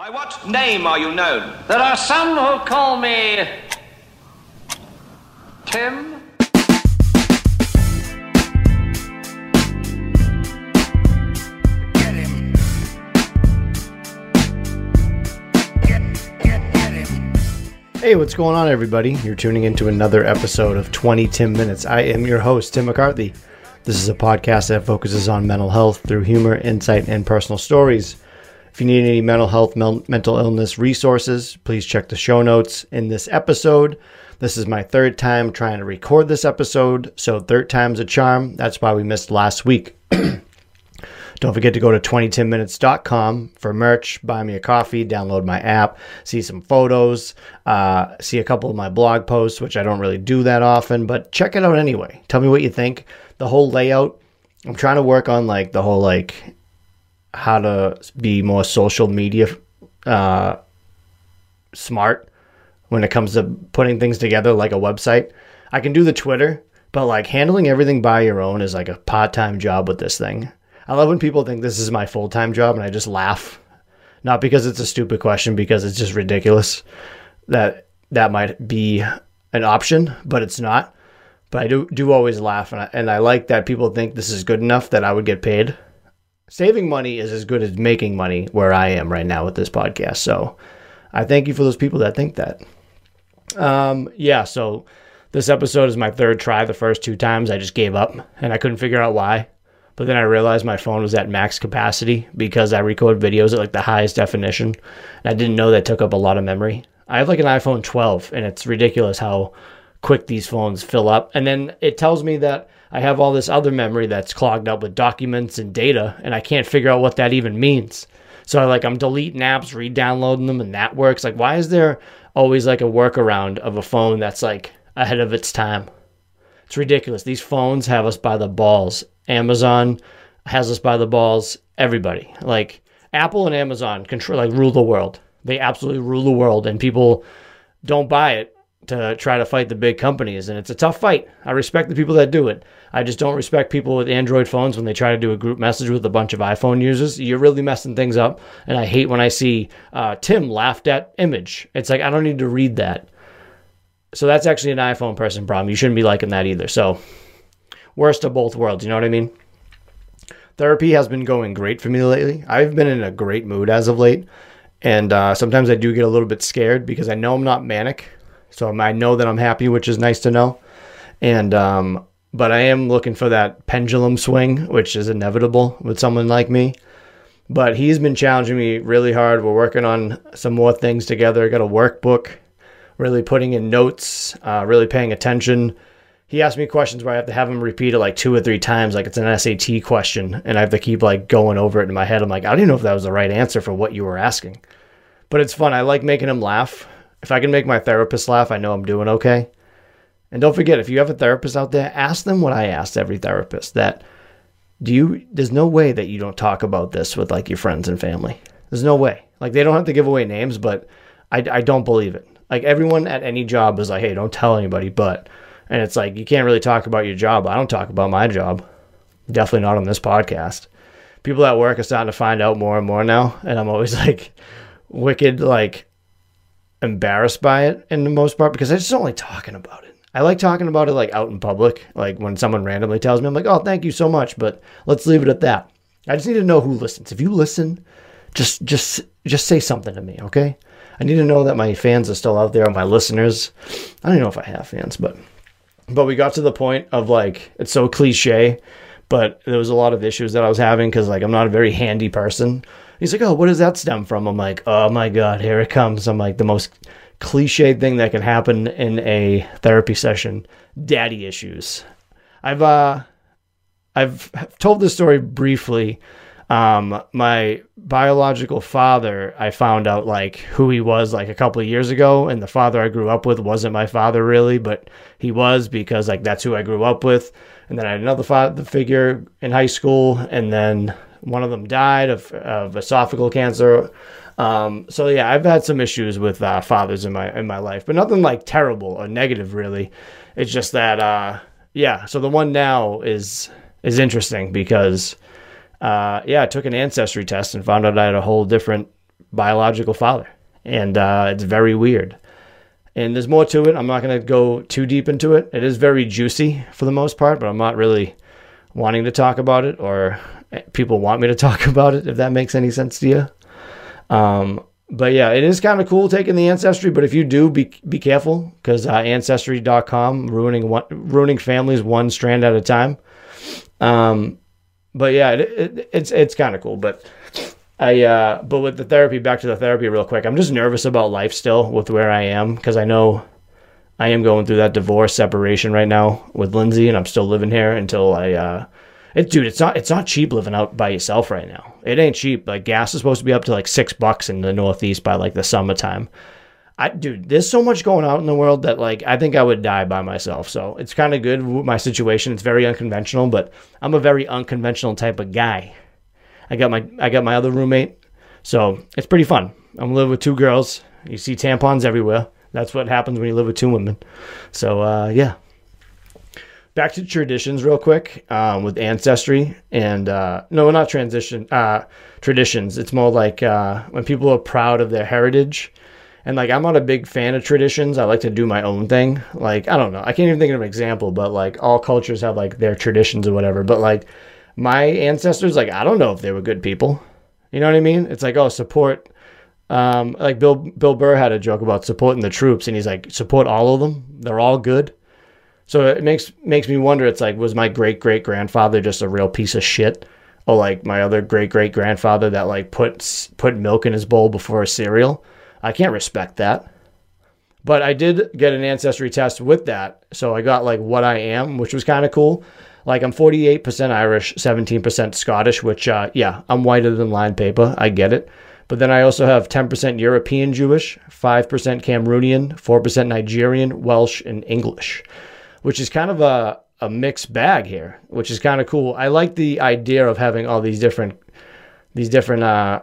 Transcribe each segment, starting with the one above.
By what name are you known? There are some who call me. Tim? Hey, what's going on, everybody? You're tuning into another episode of 20 Tim Minutes. I am your host, Tim McCarthy. This is a podcast that focuses on mental health through humor, insight, and personal stories. If you need any mental health, mental illness resources, please check the show notes in this episode. This is my third time trying to record this episode, so third time's a charm. That's why we missed last week. Don't forget to go to 20timminutes.com for merch, buy me a coffee, download my app, see some photos, uh, see a couple of my blog posts, which I don't really do that often, but check it out anyway. Tell me what you think. The whole layout, I'm trying to work on like the whole like how to be more social media uh, smart when it comes to putting things together like a website. I can do the Twitter, but like handling everything by your own is like a part time job with this thing. I love when people think this is my full time job and I just laugh. Not because it's a stupid question, because it's just ridiculous that that might be an option, but it's not. But I do do always laugh, and I, and I like that people think this is good enough that I would get paid. Saving money is as good as making money where I am right now with this podcast. So I thank you for those people that think that. Um, yeah, so this episode is my third try. The first two times I just gave up and I couldn't figure out why. But then I realized my phone was at max capacity because I record videos at like the highest definition. And I didn't know that took up a lot of memory. I have like an iPhone 12 and it's ridiculous how quick these phones fill up. And then it tells me that I have all this other memory that's clogged up with documents and data and I can't figure out what that even means. So I like I'm deleting apps, re-downloading them and that works. Like why is there always like a workaround of a phone that's like ahead of its time? It's ridiculous. These phones have us by the balls. Amazon has us by the balls. Everybody, like Apple and Amazon, control like rule the world. They absolutely rule the world, and people don't buy it to try to fight the big companies. And it's a tough fight. I respect the people that do it. I just don't respect people with Android phones when they try to do a group message with a bunch of iPhone users. You're really messing things up. And I hate when I see uh, Tim laughed at image. It's like I don't need to read that. So that's actually an iPhone person problem. You shouldn't be liking that either. So worst of both worlds. You know what I mean? Therapy has been going great for me lately. I've been in a great mood as of late. And uh, sometimes I do get a little bit scared because I know I'm not manic. So I know that I'm happy, which is nice to know. And, um, but I am looking for that pendulum swing, which is inevitable with someone like me. But he's been challenging me really hard. We're working on some more things together. Got a workbook, really putting in notes, uh, really paying attention. He asked me questions where I have to have him repeat it like two or three times, like it's an SAT question, and I have to keep like going over it in my head. I'm like, I even know if that was the right answer for what you were asking. But it's fun. I like making him laugh. If I can make my therapist laugh, I know I'm doing okay. And don't forget, if you have a therapist out there, ask them what I asked every therapist that do you there's no way that you don't talk about this with like your friends and family. There's no way. Like they don't have to give away names, but I, I don't believe it. Like everyone at any job is like, hey, don't tell anybody, but and it's like you can't really talk about your job. I don't talk about my job. Definitely not on this podcast. People at work are starting to find out more and more now, and I'm always like wicked like embarrassed by it in the most part because I just don't like talking about it. I like talking about it like out in public, like when someone randomly tells me, I'm like, oh, thank you so much, but let's leave it at that. I just need to know who listens. If you listen, just just just say something to me, okay? I need to know that my fans are still out there, my listeners. I don't know if I have fans, but but we got to the point of like it's so cliche, but there was a lot of issues that I was having because like I'm not a very handy person. He's like, oh, what does that stem from? I'm like, oh my god, here it comes. I'm like the most cliche thing that can happen in a therapy session: daddy issues. I've uh, I've told this story briefly. Um, my biological father, I found out like who he was like a couple of years ago, and the father I grew up with wasn't my father really, but he was because like that's who I grew up with. And then I had another father figure in high school, and then one of them died of, of esophageal cancer. Um, so yeah, I've had some issues with uh, fathers in my in my life, but nothing like terrible or negative really. It's just that uh, yeah. So the one now is is interesting because uh, yeah, I took an ancestry test and found out I had a whole different biological father, and uh, it's very weird. And there's more to it. I'm not going to go too deep into it. It is very juicy for the most part, but I'm not really wanting to talk about it, or people want me to talk about it. If that makes any sense to you. Um, but yeah, it is kind of cool taking the ancestry. But if you do, be be careful because uh, ancestry.com ruining one, ruining families one strand at a time. Um, but yeah, it, it, it's it's kind of cool. But I uh, but with the therapy, back to the therapy real quick. I'm just nervous about life still with where I am because I know I am going through that divorce separation right now with Lindsay, and I'm still living here until I. Uh, it, dude, it's not it's not cheap living out by yourself right now. It ain't cheap. Like gas is supposed to be up to like six bucks in the Northeast by like the summertime. I, dude, there's so much going out in the world that like I think I would die by myself. So it's kind of good my situation. It's very unconventional, but I'm a very unconventional type of guy. I got my I got my other roommate, so it's pretty fun. I'm living with two girls. You see tampons everywhere. That's what happens when you live with two women. So uh, yeah, back to traditions real quick um, with ancestry and uh, no not transition uh, traditions. It's more like uh, when people are proud of their heritage. And like i'm not a big fan of traditions. I like to do my own thing. Like i don't know. I can't even think of an example but like all cultures have like their traditions or whatever. But like my ancestors like i don't know if they were good people. You know what i mean? It's like oh support um, like bill bill burr had a joke about supporting the troops and he's like support all of them they're all good so it makes makes me wonder. It's like, was my great great grandfather just a real piece of shit? Or like my other great great grandfather that like put put milk in his bowl before a cereal? I can't respect that. But I did get an ancestry test with that, so I got like what I am, which was kind of cool. Like I'm 48% Irish, 17% Scottish, which uh, yeah, I'm whiter than line paper. I get it. But then I also have 10% European Jewish, 5% Cameroonian, 4% Nigerian, Welsh, and English which is kind of a, a mixed bag here, which is kind of cool. I like the idea of having all these different these different uh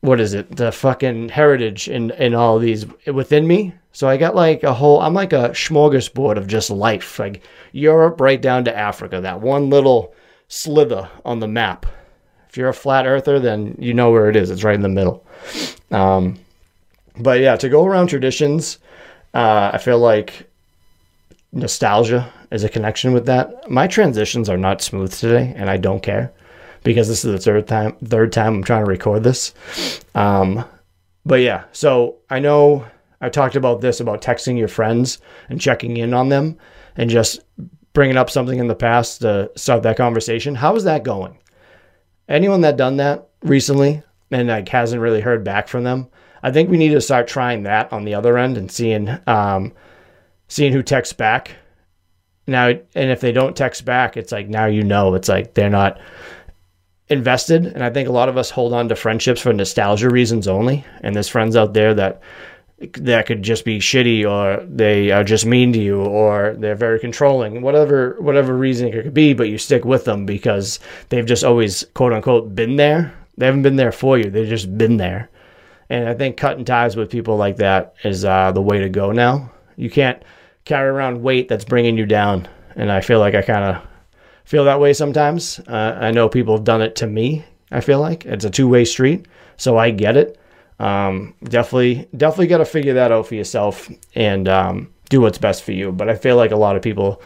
what is it? The fucking heritage in in all these within me. So I got like a whole I'm like a smorgasbord of just life. Like Europe right down to Africa, that one little slither on the map. If you're a flat earther, then you know where it is. It's right in the middle. Um, but yeah, to go around traditions, uh, I feel like nostalgia is a connection with that. My transitions are not smooth today, and I don't care because this is the third time third time I'm trying to record this. Um, but yeah, so I know I talked about this about texting your friends and checking in on them and just bringing up something in the past to start that conversation. How is that going? Anyone that done that recently and like hasn't really heard back from them, I think we need to start trying that on the other end and seeing um, seeing who texts back. Now, and if they don't text back, it's like now you know it's like they're not invested. And I think a lot of us hold on to friendships for nostalgia reasons only. And there's friends out there that that could just be shitty or they are just mean to you or they're very controlling whatever whatever reason it could be but you stick with them because they've just always quote unquote been there they haven't been there for you they've just been there and i think cutting ties with people like that is uh, the way to go now you can't carry around weight that's bringing you down. And I feel like I kind of feel that way sometimes. Uh, I know people have done it to me. I feel like it's a two way street, so I get it. Um, definitely, definitely got to figure that out for yourself and um, do what's best for you. But I feel like a lot of people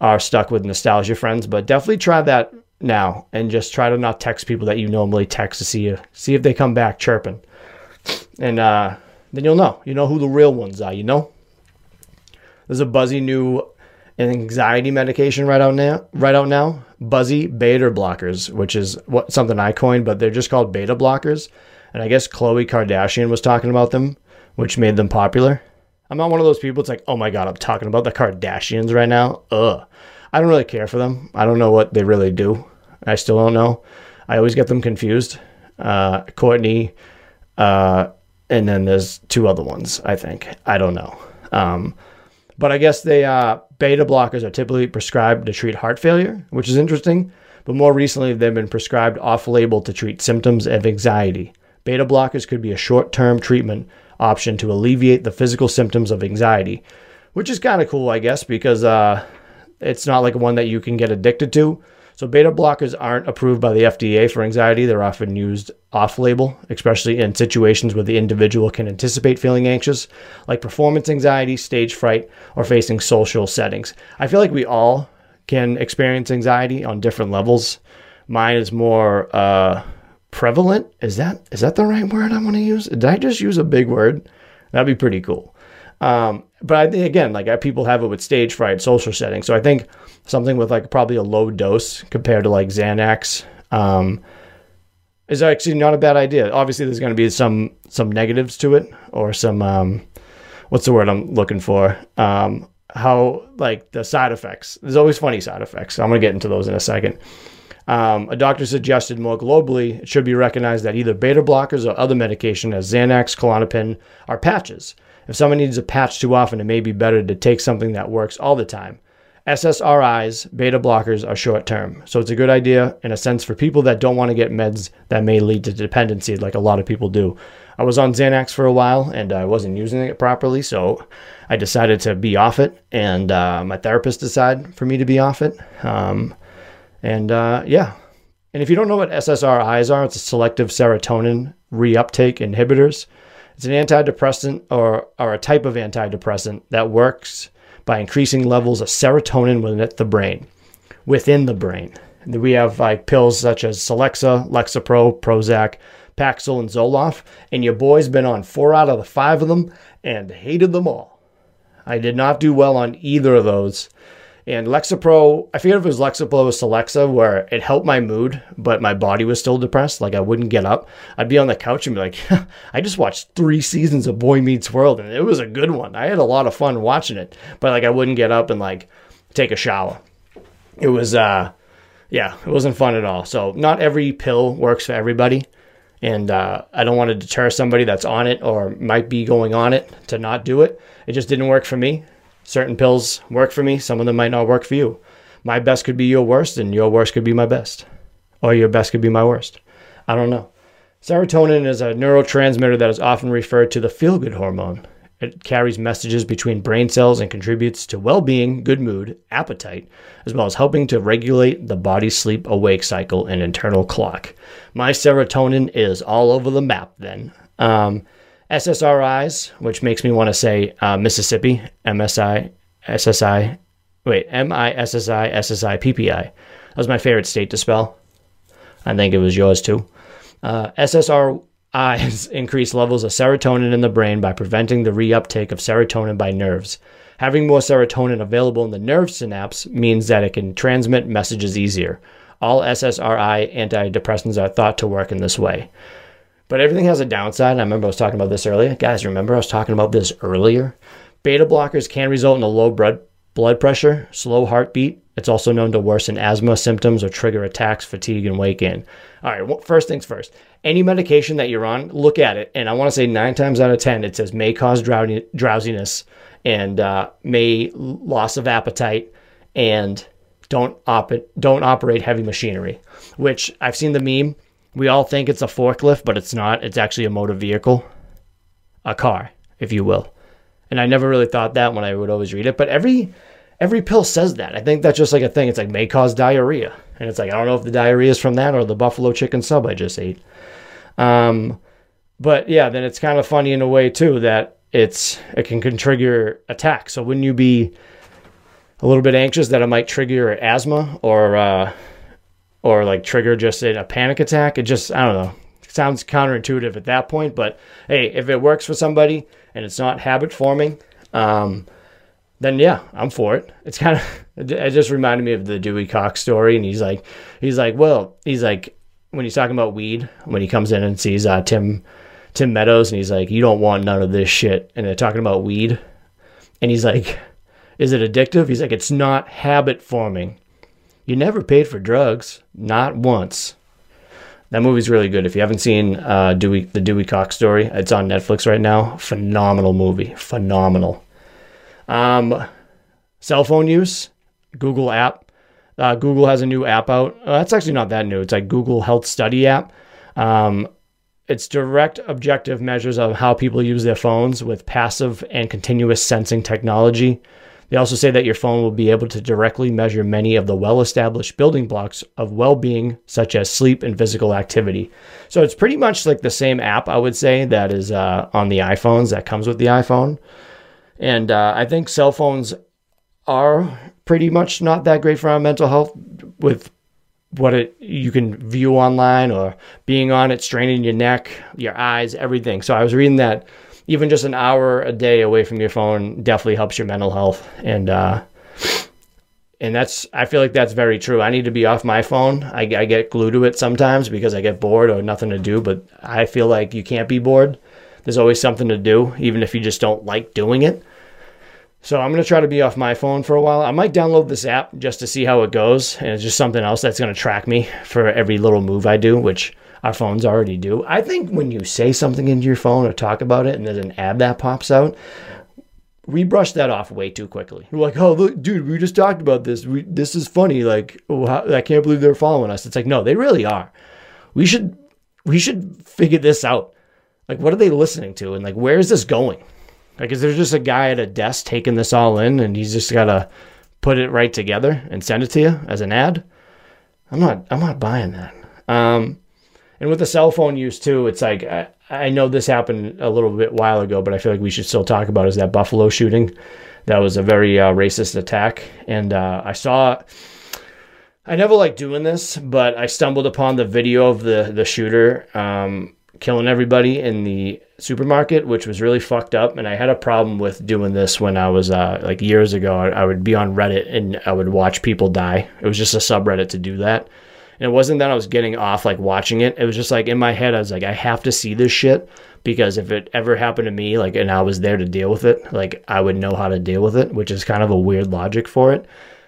are stuck with nostalgia friends. But definitely try that now and just try to not text people that you normally text to see you, see if they come back chirping, and uh, then you'll know. You know who the real ones are. You know. There's a buzzy new anxiety medication right out now. Right out now, buzzy beta blockers, which is what something I coined, but they're just called beta blockers. And I guess Khloe Kardashian was talking about them, which made them popular. I'm not one of those people. It's like, oh my god, I'm talking about the Kardashians right now. Ugh. I don't really care for them. I don't know what they really do. I still don't know. I always get them confused. Uh, Kourtney, uh, and then there's two other ones. I think I don't know. Um, but I guess they uh, beta blockers are typically prescribed to treat heart failure, which is interesting. But more recently, they've been prescribed off-label to treat symptoms of anxiety. Beta blockers could be a short-term treatment option to alleviate the physical symptoms of anxiety, which is kind of cool, I guess, because uh, it's not like one that you can get addicted to. So beta blockers aren't approved by the FDA for anxiety. They're often used off-label, especially in situations where the individual can anticipate feeling anxious, like performance anxiety, stage fright, or facing social settings. I feel like we all can experience anxiety on different levels. Mine is more uh, prevalent. Is that is that the right word I want to use? Did I just use a big word? That'd be pretty cool. Um, but I think again, like people have it with stage fright, social settings. So I think something with like probably a low dose compared to like Xanax um, is actually not a bad idea. Obviously, there's going to be some some negatives to it, or some um, what's the word I'm looking for? Um, how like the side effects. There's always funny side effects. I'm to get into those in a second. Um, a doctor suggested more globally, it should be recognized that either beta blockers or other medication, as Xanax, Klonopin, are patches. If someone needs a patch too often, it may be better to take something that works all the time. SSRIs, beta blockers, are short term. So it's a good idea, in a sense, for people that don't want to get meds that may lead to dependency, like a lot of people do. I was on Xanax for a while and I wasn't using it properly, so I decided to be off it, and uh, my therapist decided for me to be off it. Um, and uh, yeah. And if you don't know what SSRIs are, it's a selective serotonin reuptake inhibitors. It's an antidepressant or, or a type of antidepressant that works by increasing levels of serotonin within the brain. Within the brain. And we have like pills such as Celexa, Lexapro, Prozac, Paxil, and Zoloft. And your boy's been on four out of the five of them and hated them all. I did not do well on either of those. And Lexapro, I forget if it was Lexapro or Celexa, where it helped my mood, but my body was still depressed. Like I wouldn't get up. I'd be on the couch and be like, I just watched three seasons of Boy Meets World, and it was a good one. I had a lot of fun watching it, but like I wouldn't get up and like take a shower. It was, uh, yeah, it wasn't fun at all. So not every pill works for everybody. And uh, I don't want to deter somebody that's on it or might be going on it to not do it. It just didn't work for me. Certain pills work for me, some of them might not work for you. My best could be your worst, and your worst could be my best. Or your best could be my worst. I don't know. Serotonin is a neurotransmitter that is often referred to the feel good hormone. It carries messages between brain cells and contributes to well being, good mood, appetite, as well as helping to regulate the body sleep awake cycle and internal clock. My serotonin is all over the map then. Um, SSRIs, which makes me want to say uh, Mississippi, MSI, SSI, wait, M-I-S-S-I, SSI, PPI. That was my favorite state to spell. I think it was yours too. Uh, SSRIs increase levels of serotonin in the brain by preventing the reuptake of serotonin by nerves. Having more serotonin available in the nerve synapse means that it can transmit messages easier. All SSRI antidepressants are thought to work in this way. But everything has a downside. I remember I was talking about this earlier. Guys, remember I was talking about this earlier? Beta blockers can result in a low blood pressure, slow heartbeat. It's also known to worsen asthma symptoms or trigger attacks, fatigue, and weight gain. All right, well, first things first. Any medication that you're on, look at it, and I want to say nine times out of ten, it says may cause drowsiness and uh, may loss of appetite and don't op- don't operate heavy machinery. Which I've seen the meme we all think it's a forklift, but it's not. It's actually a motor vehicle, a car, if you will. And I never really thought that when I would always read it, but every every pill says that. I think that's just like a thing. It's like may cause diarrhea, and it's like I don't know if the diarrhea is from that or the buffalo chicken sub I just ate. Um, but yeah, then it's kind of funny in a way too that it's it can, can trigger attacks. So wouldn't you be a little bit anxious that it might trigger asthma or uh, or like trigger just a panic attack. It just, I don't know, sounds counterintuitive at that point. But hey, if it works for somebody and it's not habit forming, um, then yeah, I'm for it. It's kind of, it just reminded me of the Dewey Cox story. And he's like, he's like, well, he's like, when he's talking about weed, when he comes in and sees uh, Tim, Tim Meadows, and he's like, you don't want none of this shit. And they're talking about weed. And he's like, is it addictive? He's like, it's not habit forming. You never paid for drugs, not once. That movie's really good. If you haven't seen uh, Dewey, the Dewey Cox story, it's on Netflix right now. Phenomenal movie, phenomenal. Um, cell phone use, Google app. Uh, Google has a new app out. Uh, that's actually not that new. It's like Google Health Study app. Um, it's direct objective measures of how people use their phones with passive and continuous sensing technology They also say that your phone will be able to directly measure many of the well established building blocks of well being, such as sleep and physical activity. So it's pretty much like the same app, I would say, that is uh, on the iPhones that comes with the iPhone. And uh, I think cell phones are pretty much not that great for our mental health with what it you can view online or being on it straining your neck your eyes everything so i was reading that even just an hour a day away from your phone definitely helps your mental health. And uh and that's i feel like that's very true. I need to be off my phone. I, I get glued to it sometimes because i get bored or nothing to do but i feel like you can't be bored. There's always something to do even if you just don't like doing it. So I'm gonna try to be off my phone for a while. I might download this app just to see how it goes, and it's just something else that's gonna track me for every little move I do, which our phones already do. I think when you say something into your phone or talk about it, and there's an ad that pops out, we brush that off way too quickly. We're like, "Oh, look, dude, we just talked about this. We, this is funny. Like, oh, I can't believe they're following us." It's like, no, they really are. We should, we should figure this out. Like, what are they listening to, and like, where is this going? Like, is there just a guy at a desk taking this all in and he's just got to put it right together and send it to you as an ad? I'm not, I'm not buying that. Um, and with the cell phone use too, it's like, I, I know this happened a little bit while ago, but I feel like we should still talk about is that Buffalo shooting. That was a very uh, racist attack. And uh, I saw, I never like doing this, but I stumbled upon the video of the, the shooter um, killing everybody in the supermarket, which was really fucked up. And I had a problem with doing this when I was uh, like years ago. I, I would be on Reddit and I would watch people die. It was just a subreddit to do that. And it wasn't that I was getting off like watching it. It was just like in my head, I was like, I have to see this shit because if it ever happened to me, like, and I was there to deal with it, like, I would know how to deal with it, which is kind of a weird logic for it.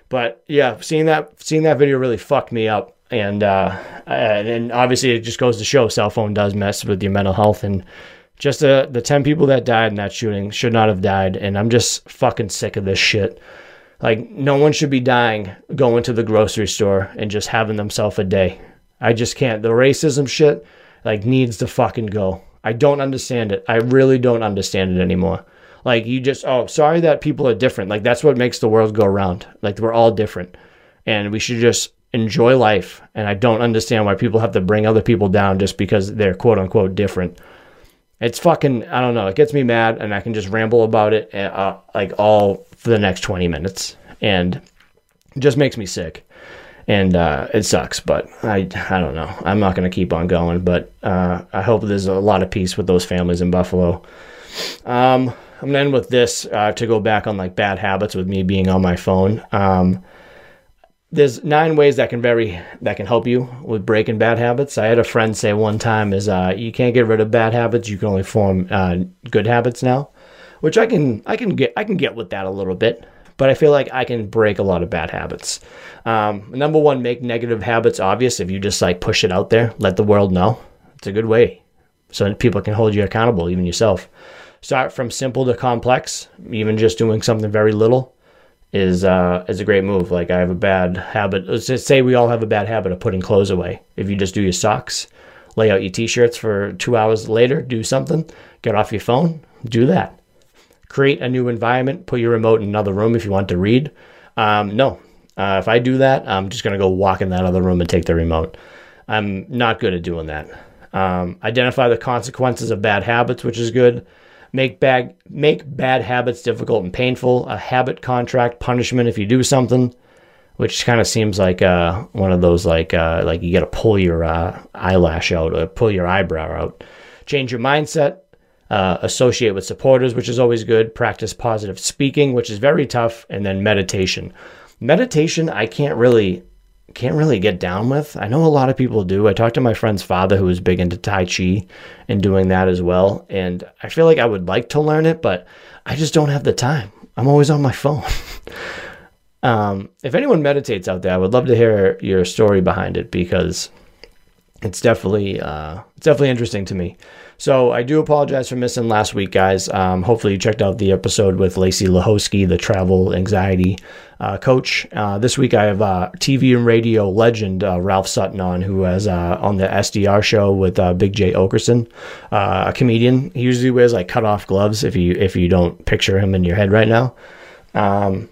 But yeah, seeing that seeing that video really fucked me up and uh, and obviously it just goes to show cell phone does mess with your mental health and just the the 10 people that died in that shooting should not have died and i'm just fucking sick of this shit like no one should be dying going to the grocery store and just having themselves a day. I just can't. The racism shit like needs to fucking go. I don't understand it. I really don't understand it anymore. Like you just oh sorry that people are different. Like that's what makes the world go round. Like we're all different. And we should just enjoy life. And i don't understand why people have to bring other people down just because they're quote unquote different it's fucking i don't know it gets me mad and i can just ramble about it uh, like all for the next 20 minutes. And just makes me sick. And uh, it sucks but i i don't know. I'm not going to keep on going but uh, i hope there's a lot of peace with those families in buffalo. Um, i'm going to end with this uh, to go back on like bad habits with me being on my phone. Um, there's nine ways that can very that can help you with breaking bad habits. I had a friend say one time is uh, you can't get rid of bad habits, you can only form uh, good habits now, which I can I can get I can get with that a little bit, but I feel like I can break a lot of bad habits. Um, number one, make negative habits obvious. If you just like push it out there, let the world know. It's a good way, so people can hold you accountable, even yourself. Start from simple to complex, even just doing something very little is uh, is a great move. Like I have a bad habit. Let's just say we all have a bad habit of putting clothes away. If you just do your socks, lay out your t-shirts for two hours later, do something, get off your phone, do that. Create a new environment. Put your remote in another room if you want to read. Um, no, uh, if I do that, I'm just gonna go walk in that other room and take the remote. I'm not good at doing that. Um, identify the consequences of bad habits, which is good make bad make bad habits difficult and painful. A habit contract punishment if you do something, which kind of seems like uh, one of those like uh, like you got to pull your uh, eyelash out or pull your eyebrow out. Change your mindset. Uh, associate with supporters, which is always good. Practice positive speaking, which is very tough, and then meditation. Meditation, I can't really can't really get down with. I know a lot of people do. I talked to my friend's father who was big into Tai Chi and doing that as well. And I feel like I would like to learn it, but I just don't have the time. I'm always on my phone. um, if anyone meditates out there, I would love to hear your story behind it because it's definitely uh, it's definitely interesting to me. So I do apologize for missing last week, guys. Um, hopefully you checked out the episode with Lacey Lahosky, the travel anxiety uh, coach. Uh, this week I have uh, TV and radio legend uh, Ralph Sutton on, who has uh, on the SDR show with Big Jay Oakerson, a comedian. He usually wears like cut off gloves. If you if you don't picture him in your head right now. Um,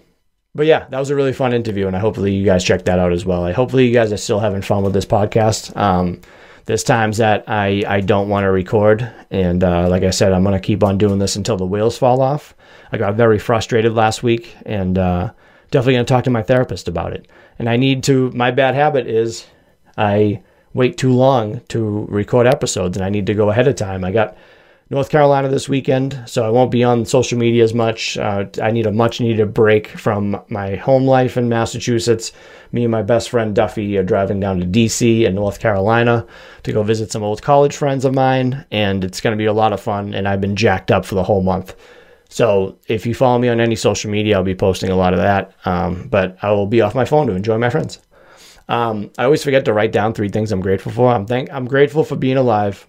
but yeah, that was a really fun interview, and I hopefully you guys check that out as well. I hopefully you guys are still having fun with this podcast. Um, there's times that I I don't want to record, and uh, like I said, I'm gonna keep on doing this until the wheels fall off. I got very frustrated last week, and uh, definitely gonna talk to my therapist about it. And I need to. My bad habit is I wait too long to record episodes, and I need to go ahead of time. I got North Carolina this weekend, so I won't be on social media as much. Uh, I need a much needed break from my home life in Massachusetts. Me and my best friend Duffy are driving down to DC and North Carolina to go visit some old college friends of mine, and it's going to be a lot of fun. And I've been jacked up for the whole month. So if you follow me on any social media, I'll be posting a lot of that. Um, but I will be off my phone to enjoy my friends. Um, I always forget to write down three things I'm grateful for. I'm thank I'm grateful for being alive.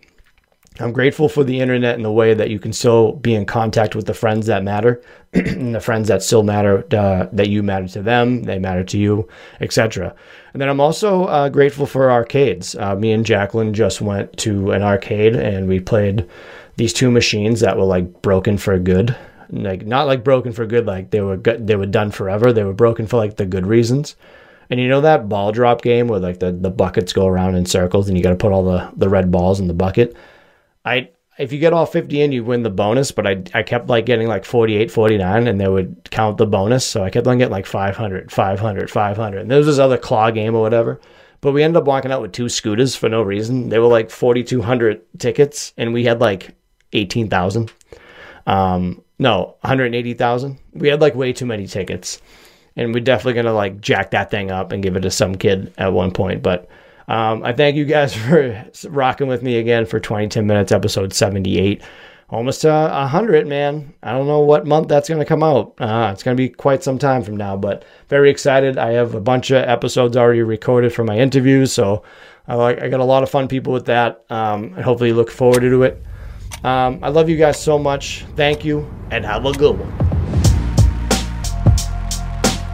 I'm grateful for the internet and the way that you can still be in contact with the friends that matter, and the friends that still matter, uh, that you matter to them, they matter to you, etc. And then I'm also uh, grateful for arcades. Uh, me and Jacqueline just went to an arcade and we played these two machines that were like broken for good, like not like broken for good, like they were they were done forever. They were broken for like the good reasons. And you know that ball drop game where like the, the buckets go around in circles and you got to put all the, the red balls in the bucket? I if you get all 50 in, you win the bonus, but I, I kept like getting like 48, 49, and they would count the bonus. So I kept on getting like 500, 500, 500. And there was this other claw game or whatever. But we ended up walking out with two scooters for no reason. They were like 4,200 tickets, and we had like 18,000. Um, no, 180,000. We had like way too many tickets. And we're definitely going to like jack that thing up and give it to some kid at one point. But um, I thank you guys for rocking with me again for 20 Tim Minutes, episode 78. Almost uh, 100, man. I don't know what month that's going to come out. Uh, it's going to be quite some time from now, but very excited. I have a bunch of episodes already recorded for my interviews, so I, I got a lot of fun people with that, um, and hopefully look forward to it. Um, I love you guys so much. Thank you, and have a good one.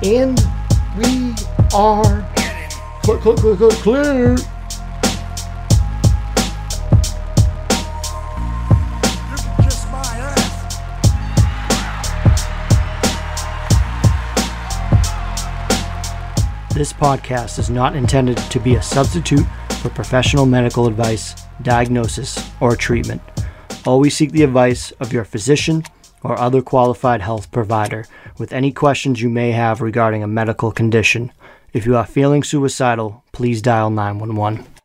And we are clear, clear. This podcast is not intended to be a substitute for professional medical advice, diagnosis, or treatment. Always seek the advice of your physician or other qualified health provider with any questions you may have regarding a medical condition. If you are feeling suicidal, please dial 911.